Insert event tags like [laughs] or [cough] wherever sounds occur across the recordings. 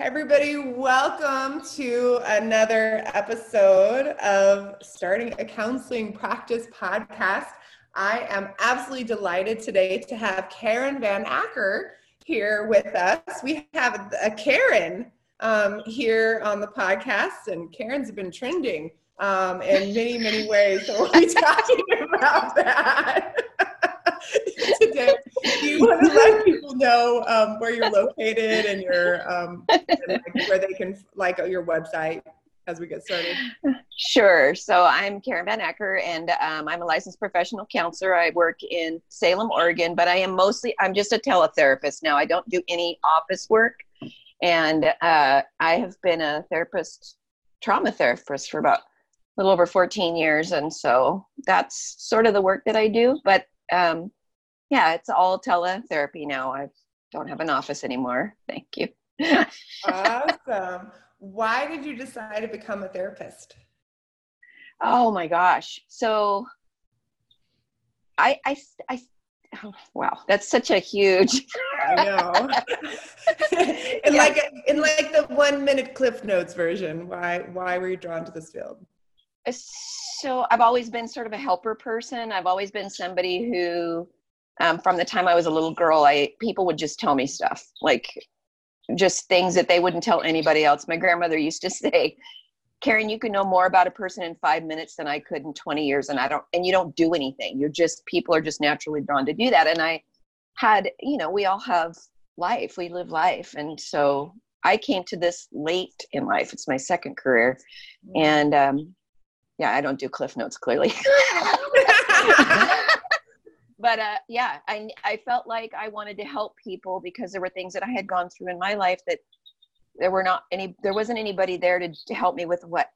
everybody, welcome to another episode of Starting a Counseling Practice podcast. I am absolutely delighted today to have Karen Van Acker here with us. We have a Karen um, here on the podcast, and Karen's been trending um, in many, many ways. So we'll be [laughs] talking about that today. Do you want [laughs] to let people know um, where you're located and your um, [laughs] and like where they can like your website as we get started? Sure. So I'm Karen Van Acker, and um, I'm a licensed professional counselor. I work in Salem, Oregon, but I am mostly I'm just a teletherapist now. I don't do any office work, and uh, I have been a therapist, trauma therapist for about a little over 14 years, and so that's sort of the work that I do. But um, yeah, it's all teletherapy now. I don't have an office anymore. [laughs] Thank you. awesome. Why did you decide to become a therapist? Oh my gosh. So I, I, I, oh, wow, that's such a huge. [laughs] I know. [laughs] in yeah. like in like the one minute Cliff Notes version, why why were you drawn to this field? So I've always been sort of a helper person. I've always been somebody who um, from the time I was a little girl, I people would just tell me stuff like just things that they wouldn't tell anybody else. My grandmother used to [laughs] say, "Karen, you can know more about a person in five minutes than I could in 20 years, and I don't. And you don't do anything. You're just people are just naturally drawn to do that." And I had, you know, we all have life. We live life, and so I came to this late in life. It's my second career, mm. and um, yeah, I don't do cliff notes clearly. [laughs] [laughs] but uh, yeah, I I felt like I wanted to help people because there were things that I had gone through in my life that there were not any there wasn't anybody there to, to help me with what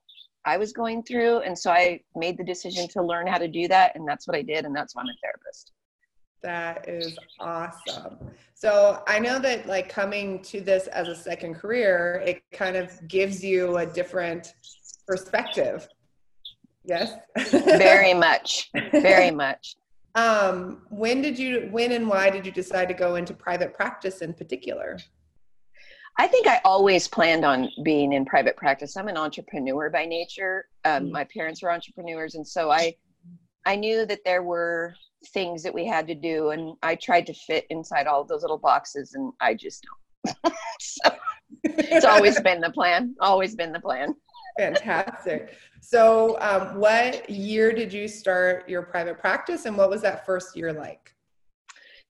I was going through, and so I made the decision to learn how to do that, and that's what I did, and that's why I'm a therapist. That is awesome. So I know that like coming to this as a second career, it kind of gives you a different perspective. Yes. very much. Very [laughs] much. Um, when did you, when and why did you decide to go into private practice in particular? I think I always planned on being in private practice. I'm an entrepreneur by nature. Um, mm-hmm. My parents were entrepreneurs, and so I, I knew that there were things that we had to do, and I tried to fit inside all of those little boxes, and I just don't. [laughs] so it's always [laughs] been the plan. Always been the plan. Fantastic. So, um, what year did you start your private practice, and what was that first year like?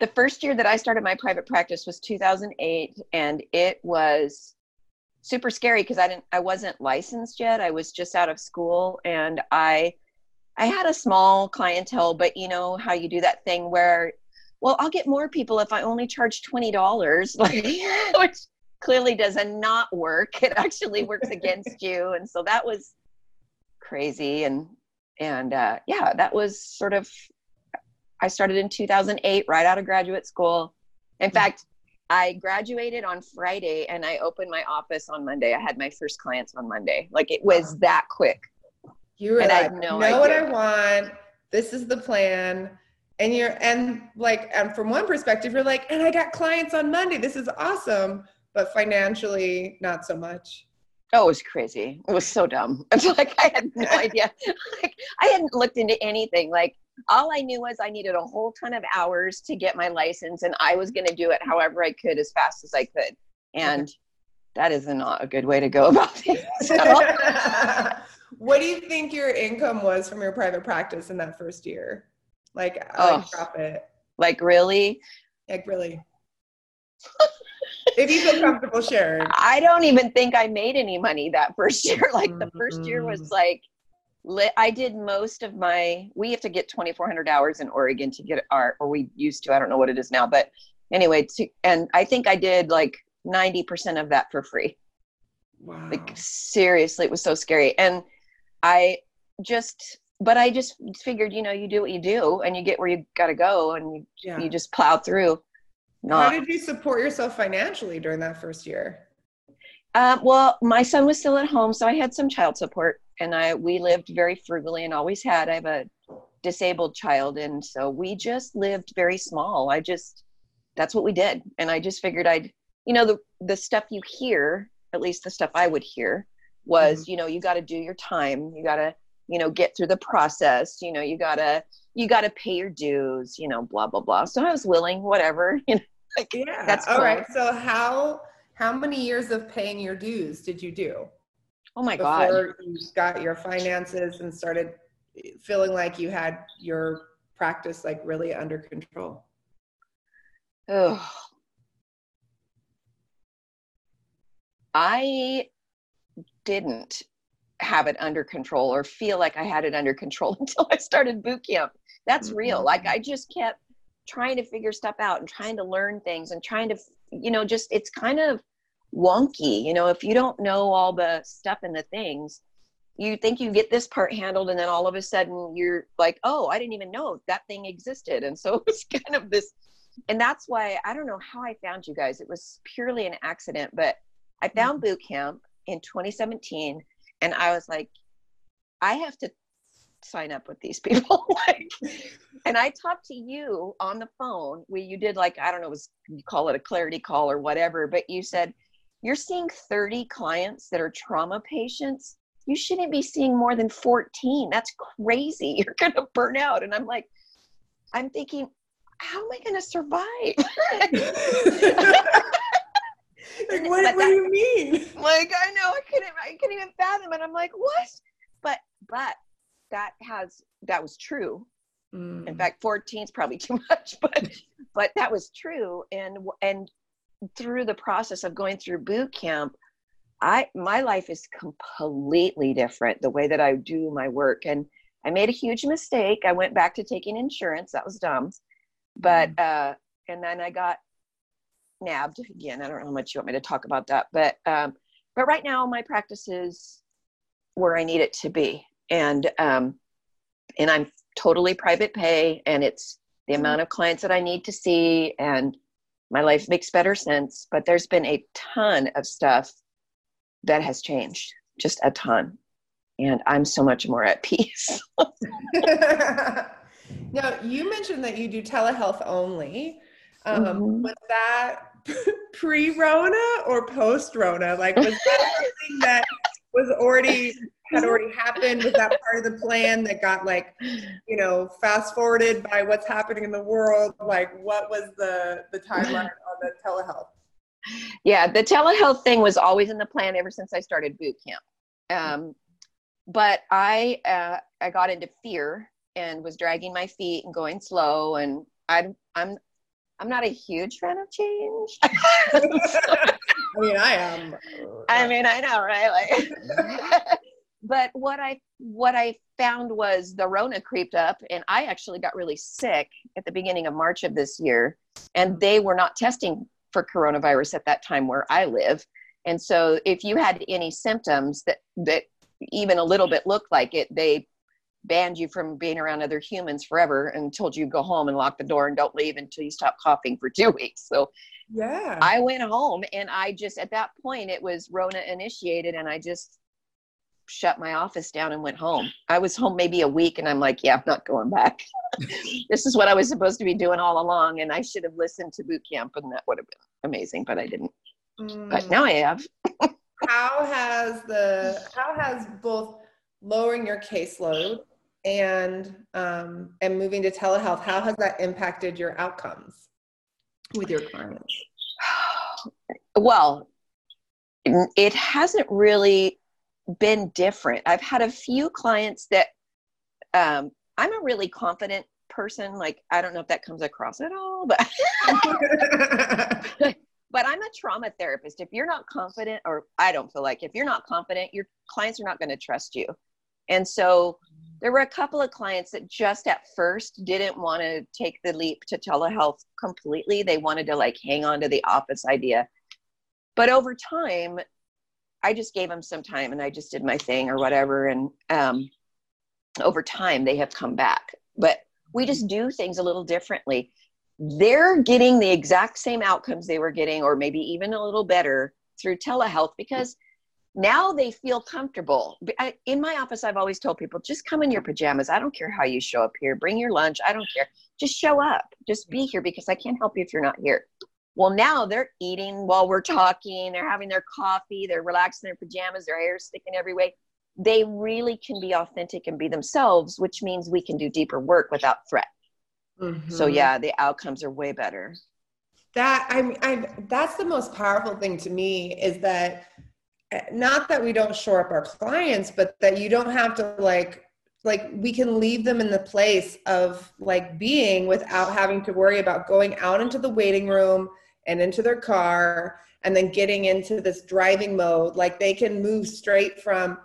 The first year that I started my private practice was 2008, and it was super scary because I didn't, I wasn't licensed yet. I was just out of school, and I, I had a small clientele, but you know how you do that thing where, well, I'll get more people if I only charge twenty dollars, [laughs] like, which clearly does not work. [laughs] It actually works against you. And so that was crazy. And, and uh, yeah, that was sort of, I started in 2008, right out of graduate school. In mm-hmm. fact, I graduated on Friday and I opened my office on Monday. I had my first clients on Monday. Like it was that quick. You were and like, I no know idea. what I want. This is the plan. And you're, and like, and from one perspective, you're like, and I got clients on Monday. This is awesome but financially not so much. Oh, it was crazy. It was so dumb. [laughs] It's like I had no [laughs] idea. Like I hadn't looked into anything. Like all I knew was I needed a whole ton of hours to get my license, and I was going to do it however I could, as fast as I could. And that is not a good way to go [laughs] about things. What do you think your income was from your private practice in that first year? Like, oh, like profit. Like really? Like really? If you feel [laughs] comfortable sharing. I don't even think I made any money that first year. [laughs] Like the first year was mm-hmm. like I did most of my we have to get 2400 hours in Oregon to get our or we used to I don't know what it is now but anyway to, and I think I did like 90% of that for free. Wow. Like seriously it was so scary and I just but I just figured you know you do what you do and you get where you got to go and you, yeah. you just plow through not, How did you support yourself financially during that first year? Uh, well, my son was still at home, so I had some child support, and I we lived very frugally and always had. I have a disabled child, and so we just lived very small. I just that's what we did, and I just figured I'd you know the the stuff you hear at least the stuff I would hear, was Mhm. you know you got to do your time, you got to you know get through the process, you know you got to you got to pay your dues, you know blah blah blah. So I was willing, whatever. [laughs] You know, like Yeah. That's all cool. right. So how how many years of paying your dues did you do oh my god, before you got your finances and started feeling like you had your practice like really under control? Oh. I didn't have it under control or feel like I had it under control [laughs] until I started boot camp. That's real. Mhm. Like I just kept trying to figure stuff out and trying to learn things and trying to, you know, just it's kind of wonky. You know, if you don't know all the stuff and the things, you think you get this part handled and then all of a sudden you're like, oh, I didn't even know that thing existed. And so [laughs] it's kind of this and that's why I don't know how I found you guys. It was purely an accident, but I mm-hmm. found boot camp in 2017 and I was like, I have to sign up with these people. [laughs] like, and I talked to you on the phone where you did like, I don't know, was you call it a clarity call or whatever, but you said, you're seeing 30 clients that are trauma patients. You shouldn't be seeing more than 14. That's crazy. [laughs] You're going to burn out. And I'm like, I'm thinking, how am I going to survive? [laughs] like, what, what that- do you mean? like I know I couldn't I couldn't even fathom And I'm like, what? But but that has that was true. Mm. In fact, 14 is probably [laughs] too much, but but that was true. And and through the process of going through boot camp, I my life is completely different. The way that I do my work, and I made a huge mistake. I went back to taking insurance. That was dumb. But uh, and then I got nabbed again. I don't know how much you want me to talk about that, but um, but right now my practice is where I need it to be, and um, and I'm totally private pay, and it's the amount of clients that I need to see, and my life makes better sense. But there's been a ton of stuff that has changed, just a ton, and I'm so much more at peace. [laughs] [laughs] now, you mentioned that you do telehealth only. Um, Mhm. Was that [laughs] pre-Rona or post-Rona? Like, was that something that was already had already happened? Was that part of the plan that got like, you know, fast forwarded by what's happening in the world? Like, what was the the timeline on the telehealth? yeah the telehealth thing was always in the plan ever since i started boot camp um, but i uh, i got into fear and was dragging my feet and going slow and i'm i'm i'm not a huge fan of change [laughs] [laughs] I mean, I am. i mean i know right like [laughs] but what i what i found was the rona creeped up and i actually got really sick at the beginning of march of this year and they were not testing for coronavirus at that time where i live and so if you had any symptoms that that even a little bit looked like it they banned you from being around other humans forever and told you go home and lock the door and don't leave until you stop coughing for two [laughs] weeks so yeah. I went home and I just at that point it was Rona initiated and I just shut my office down and went home. I was home maybe a week and I'm like, yeah, I'm not going back. [laughs] this is what I was supposed to be doing all along and I should have listened to boot camp and that would have been amazing, but I didn't. But Mm. now I have. [laughs] how has the how has both lowering your caseload and um, and moving to telehealth how has that impacted your outcomes with your clients [sighs] well, it hasn't really been different. I've had a few clients that um, I'm a really confident person. Like, I don't know if that comes across at all, but [laughs] but I'm a trauma therapist. If you're not confident, or I don't feel like if you're not confident, your clients are not going to trust you. And so there were a couple of clients that just at first didn't want to take the leap to telehealth completely. They wanted to like hang on to the office idea. But over time, I just gave them some time and I just did my thing or whatever. And um, over time, they have come back. But we just do things a little differently they're getting the exact same outcomes they were getting, or maybe even a little better through telehealth because now they feel comfortable. In my office, I've always told people just come in your pajamas. I don't care how you show up here. Bring your lunch. I don't care. Just show up. Just be here because I can't help you if you're not here. Well, now they're eating while we're talking, they're having their coffee, they're relaxing their pajamas, their hair sticking every way. They really can be authentic and be themselves, which means we can do deeper work without threat. Mm-hmm. So yeah, the outcomes are way better. That I I that's the most powerful thing to me is that eh, not that we don't shore up our clients, but that you don't have to like like we can leave them in the place of like being without having to worry about going out into the waiting room and into their car and then getting into this driving mode like they can move straight from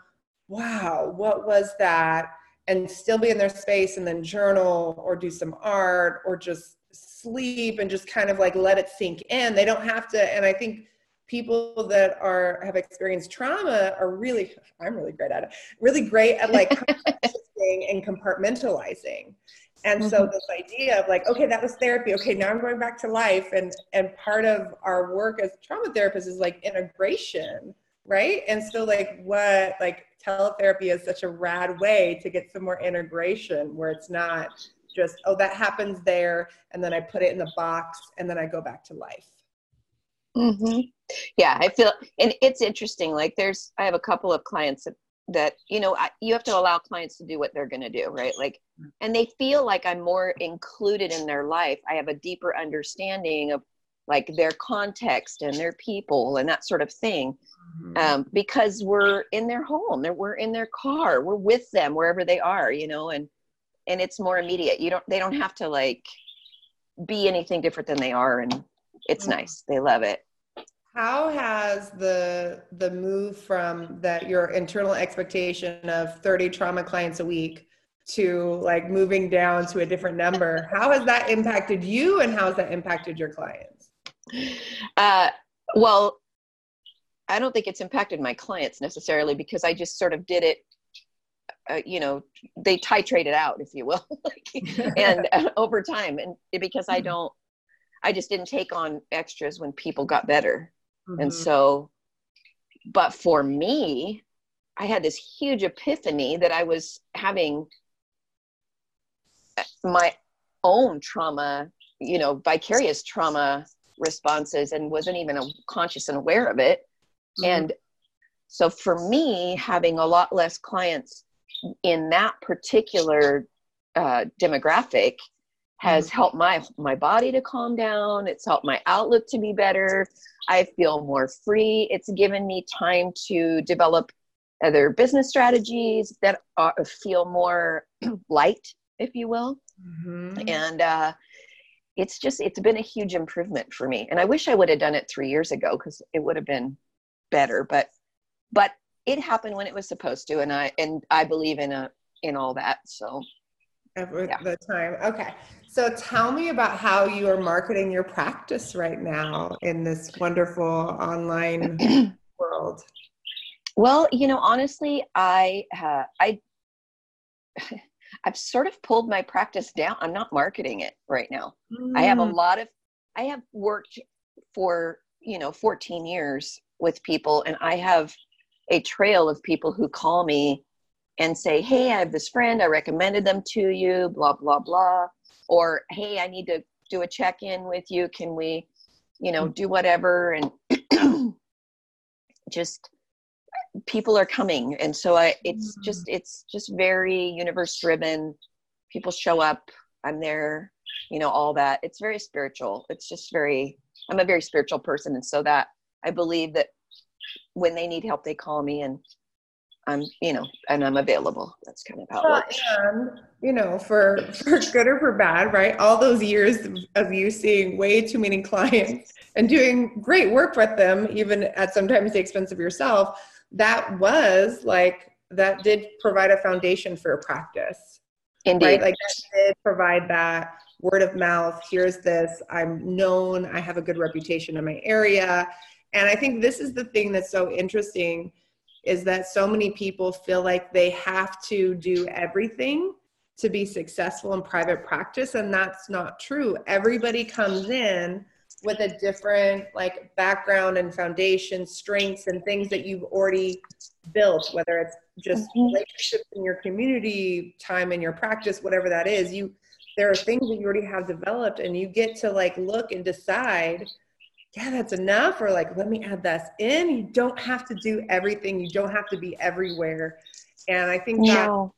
wow what was that? and still be in their space and then journal or do some art or just sleep and just kind of like let it sink in. They don't have to and i think people that are have experienced trauma are really i'm really great at it really great at like [laughs] and compartmentalizing and mm-hmm. so this idea of like okay that was therapy okay now i'm going back to life and and part of our work as trauma therapists is like integration right and so like what like teletherapy is such a rad way to get some more integration where it's not just oh that happens there and then i put it in the box and then i go back to life mm-hmm. yeah i feel and it's interesting like there's i have a couple of clients that that you know I, you have to allow clients to do what they're going to do right? Like and they feel like i'm more included in their life. I have a deeper understanding of like their context and their people and that sort of thing mm-hmm. um, because we're in their home we're in their car we're with them wherever they are you know and and it's more immediate. You don't they don't have to like be anything different than they are and it's mm-hmm. nice. They love it how has the the move from that your internal expectation of 30 trauma clients a week to like moving down to a different number [laughs] how has that impacted you and how has that impacted your clients? Uh, well i don't think it's impacted my clients necessarily because i just sort of did it uh, you know they titrate it out if you will [laughs] and [laughs] uh, over time and because i don't i just didn't take on extras when people got better Mm-hmm. And so, but for me, I had this huge epiphany that I was having my own trauma, you know, vicarious trauma responses and wasn't even conscious and aware of it. Mm-hmm. And so for me, having a lot less clients in that particular uh, demographic has helped my my body to calm down. It's helped my outlook to be better. I feel more free. It's given me time to develop other business strategies that are, feel more [clears throat] light if you will. Mm-hmm. and uh, it's just it's been a huge improvement for me. And i wish i would have done it three years ago because it would have been better but but it happened when it was supposed to and i and i believe in a in all that so every yeah. the time. Okay. So tell me about how you are marketing your practice right now in this wonderful online [clears throat] world. Well, you know, honestly, I uh, I [laughs] I've sort of pulled my practice down. I'm not marketing it right now. Mm. I have a mm. lot of I have worked for, you know, 14 years with people and I have a trail of people who call me and say, hey, I have this friend, I recommended them to you, blah, blah, blah. Or, hey, I need to do a check in with you. Can we, you know, do whatever? And [clears throat] just people are coming. And so I, it's mm-hmm. just, it's just very universe driven. People show up, I'm there, you know, all that. It's very spiritual. It's just very, I'm a very spiritual person. And so that I believe that when they need help, they call me and I'm, you know, and I'm available. That's kind of how it works. And, you know, for, for good or for bad, right? All those years of you seeing way too many [laughs] clients and doing great work with them, even at sometimes the expense of yourself, that was like, that did provide a foundation for a practice. Indeed. Right? Like that did provide that word of mouth. Here's this. I'm known. I have a good reputation in my area. And I think this is the thing that's so interesting is that so many people feel like they have to do everything to be successful in private practice and that's not true everybody comes in with a different like background and foundation strengths and things that you've already built whether it's just mm-hmm. relationships in your community time in your practice whatever that is you there are things that you already have developed and you get to like look and decide yeah, that's enough, or like, let me add this in. You don't have to do everything, you don't have to be everywhere. And I think that no.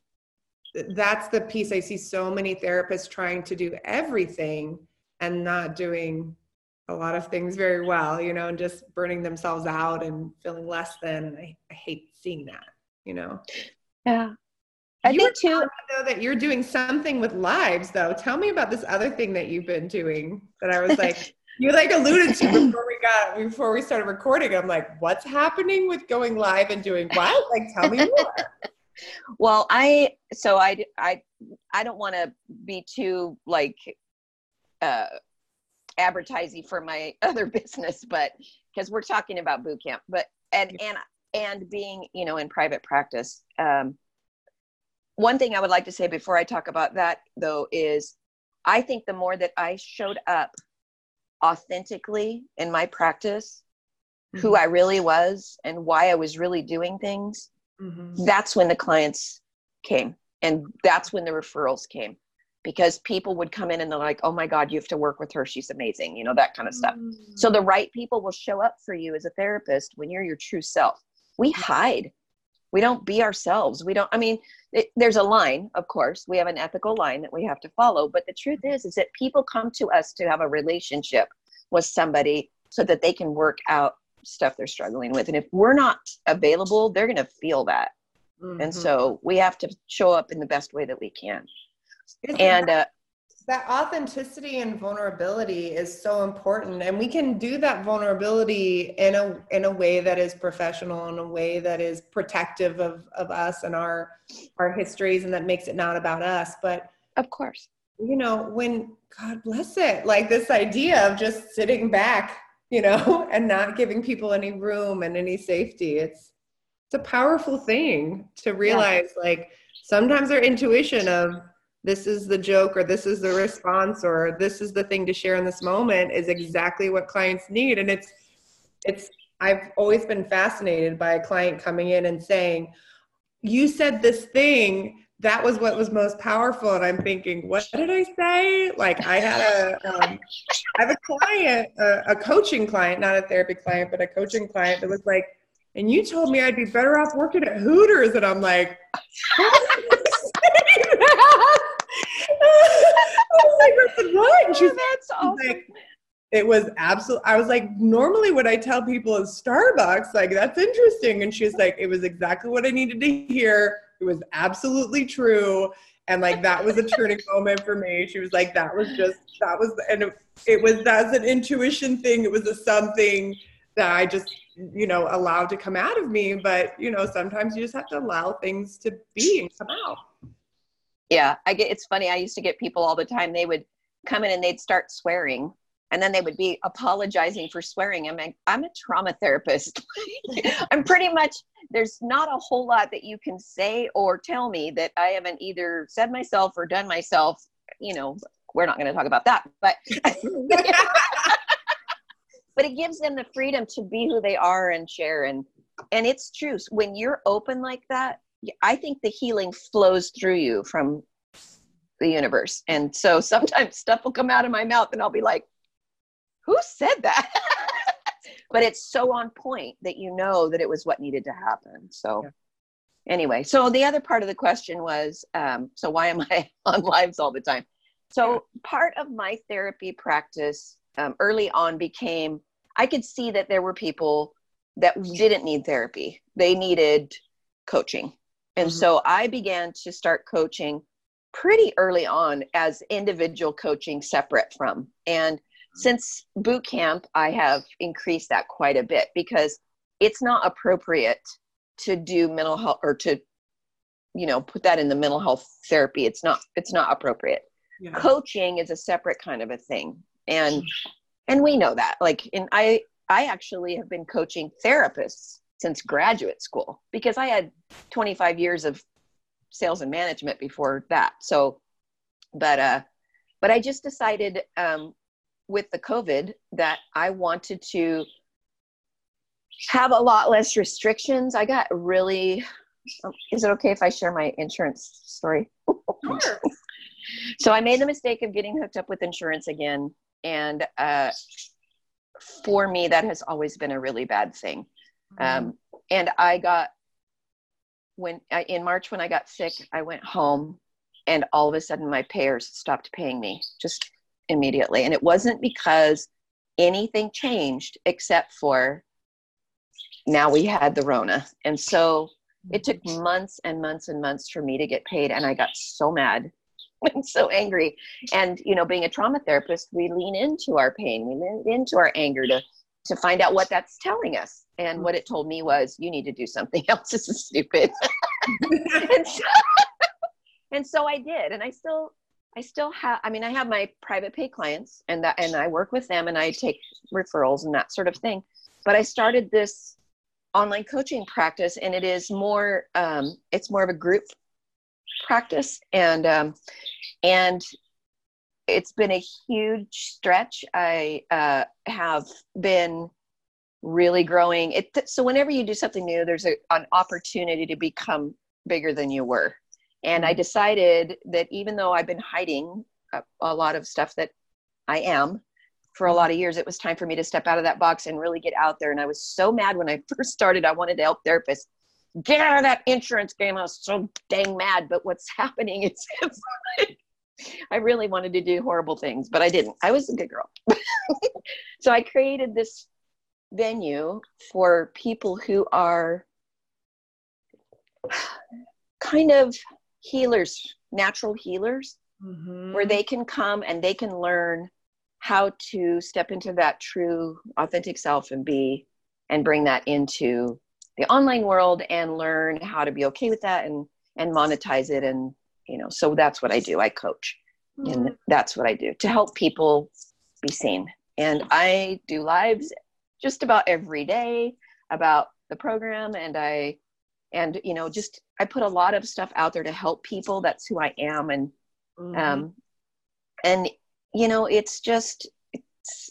that's the piece I see so many therapists trying to do everything and not doing a lot of things very well, you know, and just burning themselves out and feeling less than. And I, I hate seeing that, you know. Yeah. I you think too though that you're doing something with lives though. Tell me about this other thing that you've been doing that I was like you like alluded to before we got before we started recording. I'm like, what's happening with going live and doing what? Like tell me more. [laughs] well, I so I I I don't want to be too like uh advertising for my [laughs] other business, but because we're talking about boot camp, but and and and being you know in private practice. Um, one thing I would like to say before I talk about that though is I think the more that I showed up authentically in my practice, mm-hmm. who I really was and why I was really doing things, mm-hmm. that's when the clients came and that's when the referrals came because people would come in and they're like, oh my God, you have to work with her. She's amazing, you know, that kind of stuff. Mm. So the right people will show up for you as a therapist when you're your true self. We hide. We don't be ourselves. We don't, I mean, it, there's a line, of course. We have an ethical line that we have to follow. But the truth is, is that people come to us to have a relationship with somebody so that they can work out stuff they're struggling with. And if we're not available, they're going to feel that. Mm-hmm. And so we have to show up in the best way that we can and uh, that authenticity and vulnerability is so important and we can do that vulnerability in a in a way that is professional in a way that is protective of of us and our our histories and that makes it not about us but of course you know when god bless it like this idea of just sitting back you know [laughs] and not giving people any room and any safety it's it's a powerful thing to realize yeah. like sometimes our intuition of this is the joke or this is the response or this is the thing to share in this moment is exactly what clients need. And it's it's i've always been fascinated by a client coming in and saying you said this thing. That was what was most powerful. And i'm thinking what did i say? Like i had a um, I have a client a, a coaching client not a therapy client but a coaching client that was like and you told me i'd be better off working at hooters. And i'm like [laughs] [laughs] was like, what? And [laughs] she's, oh, that's awesome. Like, it was absolute. I was like, normally what I tell people is Starbucks. Like, that's interesting. And she's like, it was exactly what I needed to hear. It was absolutely true. And like, that was a turning [laughs] moment for me. She was like, that was just, that was, and it, it was, that's an intuition thing. It was a something that I just, you know, allowed to come out of me. But, you know, sometimes you just have to allow things to be and come out. Yeah, I get it's funny. I used to get people all the time. They would come in and they'd start swearing and then they would be apologizing for swearing. I'm like, I'm a trauma therapist. [laughs] I'm pretty much there's not a whole lot that you can say or tell me that I haven't either said myself or done myself. You know, we're not going to talk about that, but [laughs] but it gives them the freedom to be who they are and share and and it's true. When you're open like that, I think the healing flows through you from the universe. And so [laughs] sometimes stuff will come out of my mouth and I'll be like, who said that? [laughs] but it's so on point that you know that it was what needed to happen. So, yeah. anyway, so the other part of the question was um, so why am [laughs] I on lives all the time? So, part of my therapy practice um, early on became I could see that there were people that didn't need therapy, they needed coaching and mm-hmm. so I began to start coaching pretty early on as individual coaching separate from. And mm-hmm. since boot camp, I have increased that quite a bit because it's not appropriate to do mental health or to you know put that in the mental health therapy it's not it's not appropriate yeah. coaching is a separate kind of a thing and mm-hmm. and we know that like and i i actually have been coaching therapists since graduate school because I had 25 years of sales and management before that. So, but uh, but I just decided um, with the COVID that I wanted to have a lot less restrictions. I got really. Um, is it okay if I share my insurance story? Sure. [laughs] so I made the mistake of getting hooked up with insurance again, and uh, for me, that has always been a really bad thing. Mm-hmm. Um, and I got when I, in March when I got sick, I went home, and all of a sudden my payers stopped paying me just immediately, and it wasn't because anything changed except for now we had the Rona, and so it took mm-hmm. months and months and months for me to get paid, and I got so mad [laughs] and so angry. And you know, being a trauma therapist, we lean into our pain, we lean into our anger to to find out what that's telling us. And what it told me was, you need to do something [laughs] else. This is stupid. [laughs] and, so, [laughs] and so I did, and I still I still have I mean I have my private pay clients and that and I work with them and I take referrals and that sort of thing. But I started this online coaching practice and it is more um, it's more of a group practice and um, and it's been a huge stretch i uh, have been really growing it so whenever you do something new there's a, an opportunity to become bigger than you were and i mm-hmm. decided that even though i've been hiding a, a lot of stuff that i am for a lot of years it was time for me to step out of that box and really get out there and i was so mad when i [laughs] first started i wanted to help therapists get out of that insurance game. I was so dang mad. But what's happening is [laughs] I really wanted to do horrible things, but I didn't. I was a good girl. [laughs] so I created this venue for people who are [sighs] kind of healers, natural healers, mm-hmm. where they can come and they can learn how to step into that true, authentic self and be and bring that into the online world and learn how to be okay with that and and monetize it and you know so that's what i do. I coach mm. and that's what i do to help people be seen and i do lives just about every day about the program and i and you know just i put a lot of stuff out there to help people. That's who i am and mm-hmm. um and you know it's just it's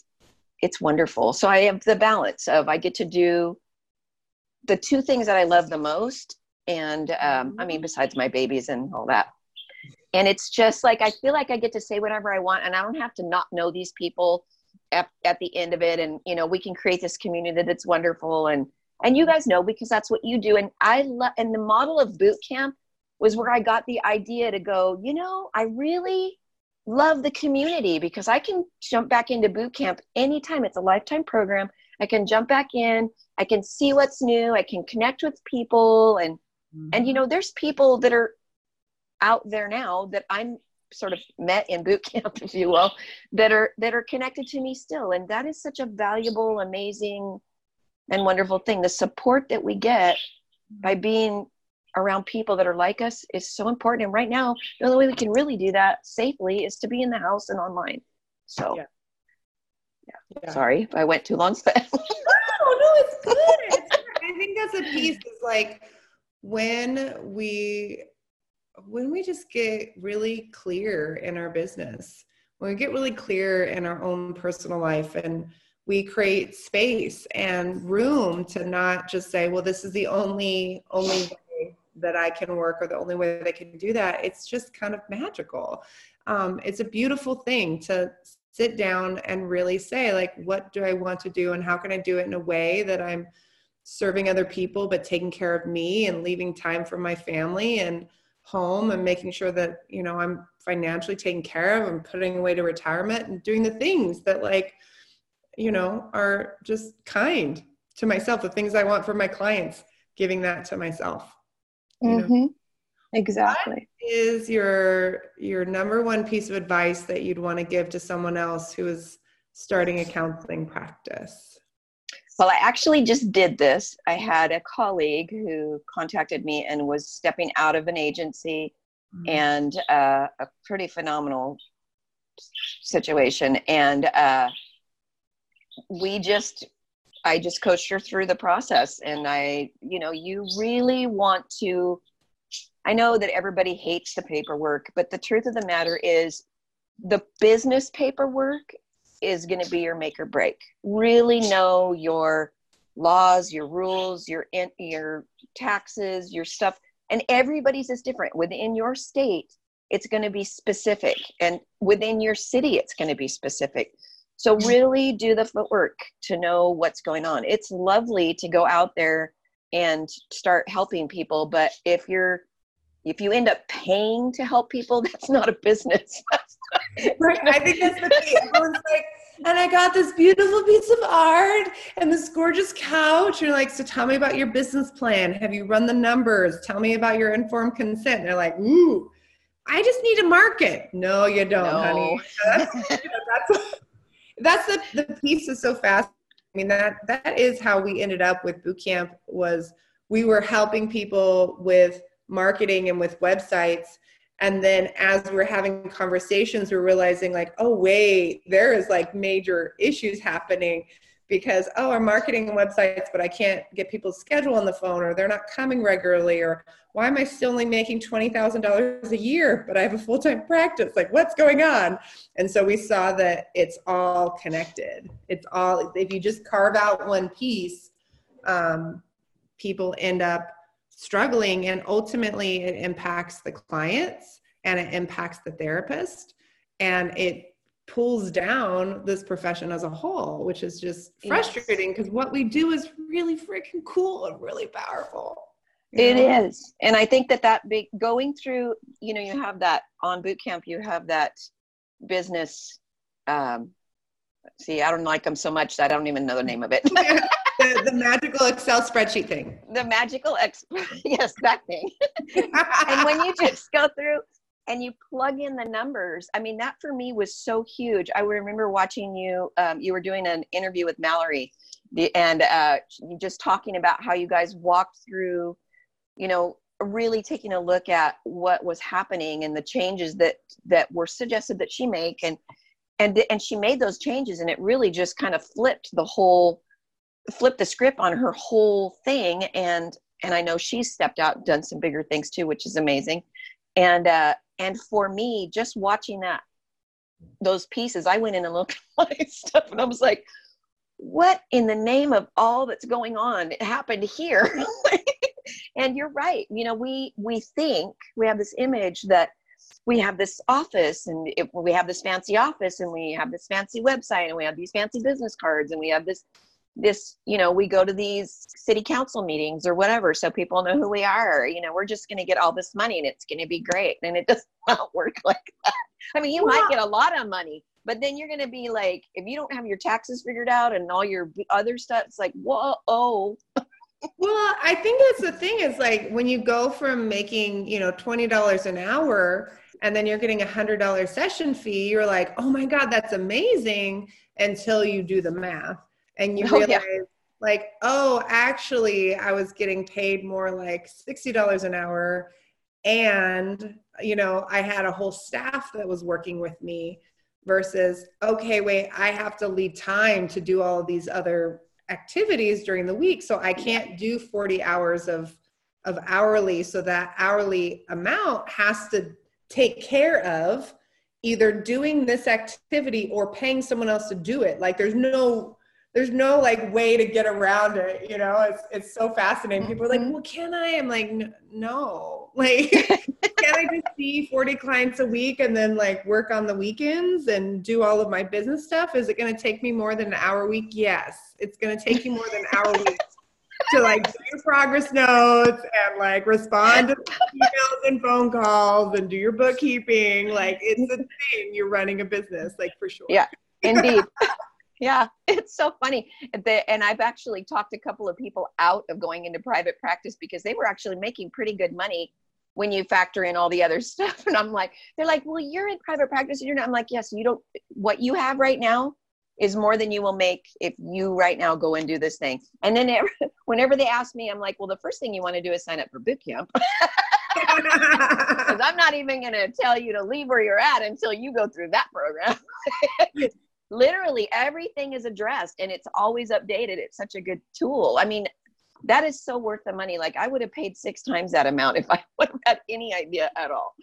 it's wonderful. So i have the balance of i get to do the two things that I love the most, and um, I mean, besides my babies and all that, and it's just like I feel like I get to say whatever I want, and I don't have to not know these people at, at the end of it, and you know, we can create this community that's wonderful, and and you guys know because that's what you do, and I love, and the model of boot camp was where I got the idea to go, you know, I really love the community because I can jump back into boot camp anytime. It's a lifetime program. I can jump back in. I can see what's new. I can connect with people and mm-hmm. and you know there's people that are out there now that I'm sort of met in boot camp [laughs] if you will that are that are connected to me still. And that is such a valuable amazing and wonderful thing. The support that we get by being around people that are like us is so important. And right now the only way we can really do that safely is to be in the house and online. So yeah. Yeah. sorry if i went too long. [laughs] But no, it's good. It's I think that's a piece is like when we when we just get really clear in our business, when we get really clear in our own personal life and we create space and room to not just say, well, this is the only only way that I can work or the only way that I can do that. It's just kind of magical. Um, it's a beautiful thing to sit down and really say like what do i want to do and how can i do it in a way that i'm serving other people but taking care of me and leaving time for my family and home and making sure that you know i'm financially taken care of and putting away to retirement and doing the things that like you know are just kind to myself the things i want for my clients giving that to myself mm-hmm. exactly. What is your your number one piece of advice that you'd want to give to someone else who is starting a counseling practice well i actually just did this i had a colleague who contacted me and was stepping out of an agency mm-hmm. and uh, a pretty phenomenal situation and uh, we just i just coached her through the process and i you know you really want to I know that everybody hates the paperwork, but the truth of the matter is the business paperwork is going to be your make or break. Really know your laws, your rules, your in, your taxes, your stuff, and everybody's is different. Within your state, it's going to be specific, and within your city, it's going to be specific. So mm-hmm. really do the footwork to know what's going on. It's lovely to go out there and start helping people, but if you're if you end up paying to help people, [laughs] that's not a business. Right. I think that's the key. Everyone's like, and I got this beautiful piece of art and this gorgeous couch. You're like, so tell me about your business plan. Have you run the numbers? Tell me about your informed consent. And they're like, ooh, I just need a market. No, you don't, no. honey. That's, [laughs] you know, that's, that's the, the piece is so fast. I mean, that that is how we ended up with boot camp was we were helping people with marketing and with websites and then as we're having conversations we're realizing like oh wait there is like major issues happening because oh i'm marketing websites but i can't get people's schedule on the phone or they're not coming regularly or why am i still only making $20000 a year but i have a full-time practice? Like what's going on? And so we saw that it's all connected. It's all if you just carve out one piece um, people end up struggling and ultimately it impacts the clients and it impacts the therapist and it pulls down this profession as a whole which is just frustrating because yes. what we do is really freaking cool and really powerful It know? is, and i think that that big going through you know you have that on boot camp you have that business um see i don't like them so much that i don't even know the name of it [laughs] the, the magical Excel spreadsheet thing. The magical X, [laughs] yes, that thing. [laughs] and when you just go through and you plug in the numbers, I mean, that for me was so huge. I remember watching you. Um, you were doing an interview with Mallory, and uh, just talking about how you guys walked through, you know, really taking a look at what was happening and the changes that that were suggested that she make and and and she made those changes and it really just kind of flipped the whole flipped the script on her whole thing and and I know she's stepped out done some bigger things too which is amazing. And uh and for me just watching that those pieces I went in and looked at [laughs] my stuff and I was like what in the name of all that's going on happened here? [laughs] And you're right. You know we we think we have this image that we have this office and it, we have this fancy office and we have this fancy website and we have these fancy business cards and we have this this you know we go to these city council meetings or whatever so people know who we are you know we're just going to get all this money and it's going to be great. And it does [laughs] not work like that. I mean you might get a lot of money but then you're going to be like if you don't have your taxes figured out and all your other stuff it's like whoa. Oh [laughs] well i think that's the thing is like when you go from making you know $20 an hour and then you're getting a hundred dollar session fee you're like oh my god that's amazing until you do the math and you [laughs] oh, realize yeah. like oh actually i was getting paid more like $60 an hour. And you know i had a whole staff that was working with me versus okay wait i have to leave time to do all of these other activities during the week. So i can't do 40 hours of of hourly. So that hourly amount has to take care of either doing this activity or paying someone else to do it. Like there's no there's no like way to get around it you know? It's it's so fascinating. People are like mm-hmm. well can i? I'm like no. [laughs] Like can i just see 40 clients a week and then like work on the weekends and do all of my business stuff? Is it going to take me more than an hour a week? Yes. It's going to take you more than an hour a week to like do your progress notes and like respond to [laughs] emails and phone calls and do your bookkeeping. Like it's a thing. You're running a business like for sure. Yeah indeed [laughs] yeah [laughs] it's so funny. And i've actually talked a couple of people out of going into private practice because they were actually making pretty good money when you factor in all the other [laughs] stuff. And i'm like they're like well you're in private practice and you're not. I'm like yes you don't what you have right now is more than you will make if you right now go and do this thing. And then it, [laughs] whenever they ask me i'm like well the first thing you want to do is sign up for boot camp. Because i'm not even going to tell you to leave where you're at until you go through that program literally everything is addressed and it's always updated. It's such a good tool. I mean that is so worth the money. Like i would have paid six times that amount if [laughs] i would have had any idea at all.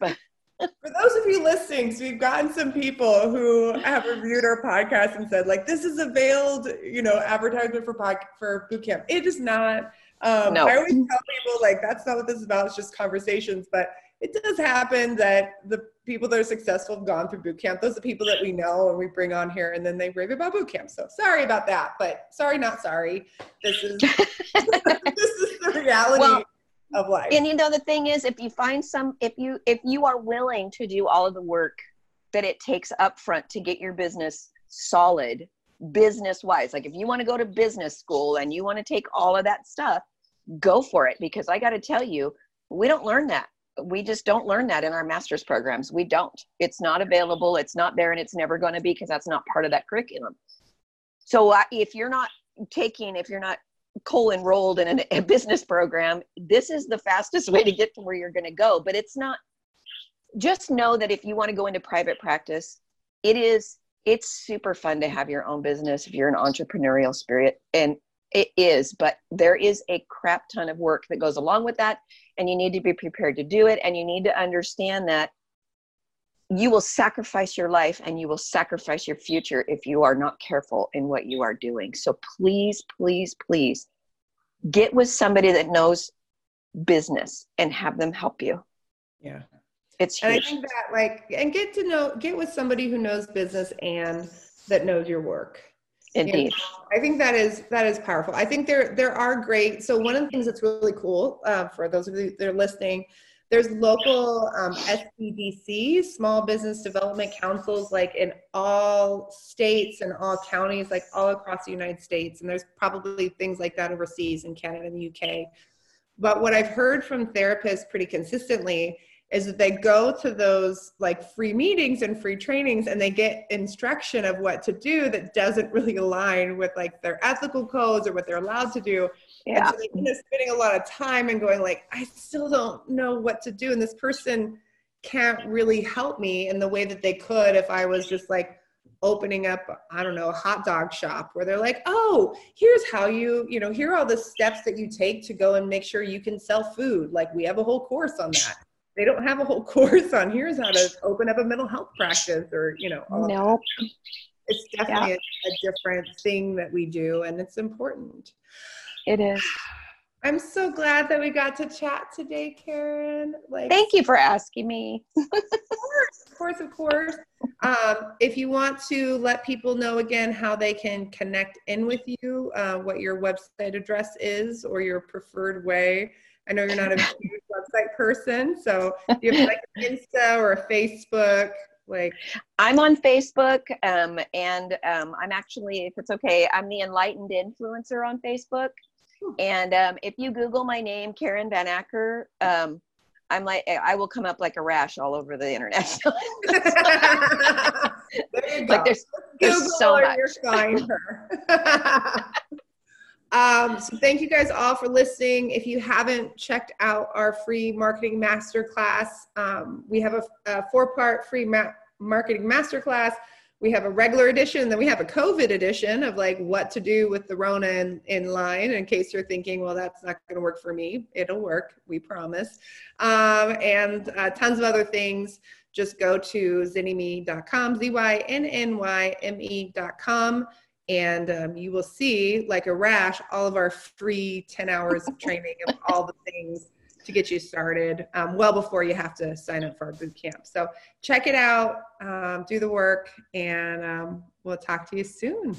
But for those of you listening so we've gotten some people who have reviewed our podcast and said like this is a veiled you know advertisement for pod, for boot camp. It is not. Um, no. i always tell people like that's not what this is about. It's just conversations. But it does happen that the people that are successful have gone through boot camp. Those are the people that we know and we bring on here, and then they rave about boot camp. So sorry about that, but sorry, not sorry. This is [laughs] this is the reality. Well, of life. And you know the thing is if you find some if you if you are willing to do all of the work that it takes up front to get your business solid business wise like if you want to go to business school and you want to take all of that stuff go for it because i got to tell you we don't learn that we just don't learn that in our master's programs. We don't. It's not available. It's not there and it's never going to be because that's not part of that curriculum. So uh, if you're not taking if you're not co enrolled in a business program this is the fastest way to get to where you're going to go. But it's not just know that if you want to go into private practice it is it's super fun to have your own business if you're an entrepreneurial spirit. And it is but there is a crap ton of work that goes along with that and you need to be prepared to do it and you need to understand that you will sacrifice your life and you will sacrifice your future if you are not careful in what you are doing. So please, please, please get with somebody that knows business and have them help you. Yeah. It's huge. And I think that like and get to know get with somebody who knows business and that knows your work. Indeed. Know, I think that is that is powerful. I think there there are great. So one of the things that's really cool uh, for those of you that are listening there's local um, SBDCs, small business development councils, like in all states and all counties, like all across the United States. And there's probably things like that overseas in Canada and the UK. But what I've heard from therapists pretty consistently is that they go to those like free meetings and free trainings and they get instruction of what to do that doesn't really align with like their ethical codes or what they're allowed to do yeah. And so they end up spending a lot of time and going like, I still don't know what to do. And this person can't really help me in the way that they could if I was just like opening up, I don't know, a hot dog shop where they're like, oh, here's how you, you know, here are all the steps that you take to go and make sure you can sell food. Like we have a whole course on that. They don't have a whole [laughs] course on here's how to open up a mental health practice or, you know, all nope. It's definitely yeah. a, a different thing that we do and it's important. It is. I'm so glad that we got to chat today, Karen. Like, thank you for asking me. of [laughs] course, of course, of course. Um, if you want to let people know again how they can connect in with you, uh, what your website address is, or your preferred way. I know you're not a [laughs] website person, so do you have like an Insta or a Facebook? Like i'm on facebook um, and um, i'm actually if it's okay i'm the enlightened influencer on facebook. And um, if you Google my name, Karen Van Acker, um, I'm like, I will come up like a rash all over the internet. [laughs] [laughs] like there's, there's so much. [laughs] um, so thank you guys all for listening. If you haven't checked out our free marketing masterclass, um, we have a, a four-part free ma- marketing masterclass. We have a regular edition then we have a covid edition of like what to do with the rona in, in line in case you're thinking well that's not going to work for me. It'll work we promise. Um, and uh, tons of other things. Just go to zynnyme.com z-y-n-n-y-m-e.com and um, you will see like a rash all of our free 10 hours of training of all the things to get you started um, well before you have to sign up for our boot camp. So check it out, um, do the work, and um, we'll talk to you soon.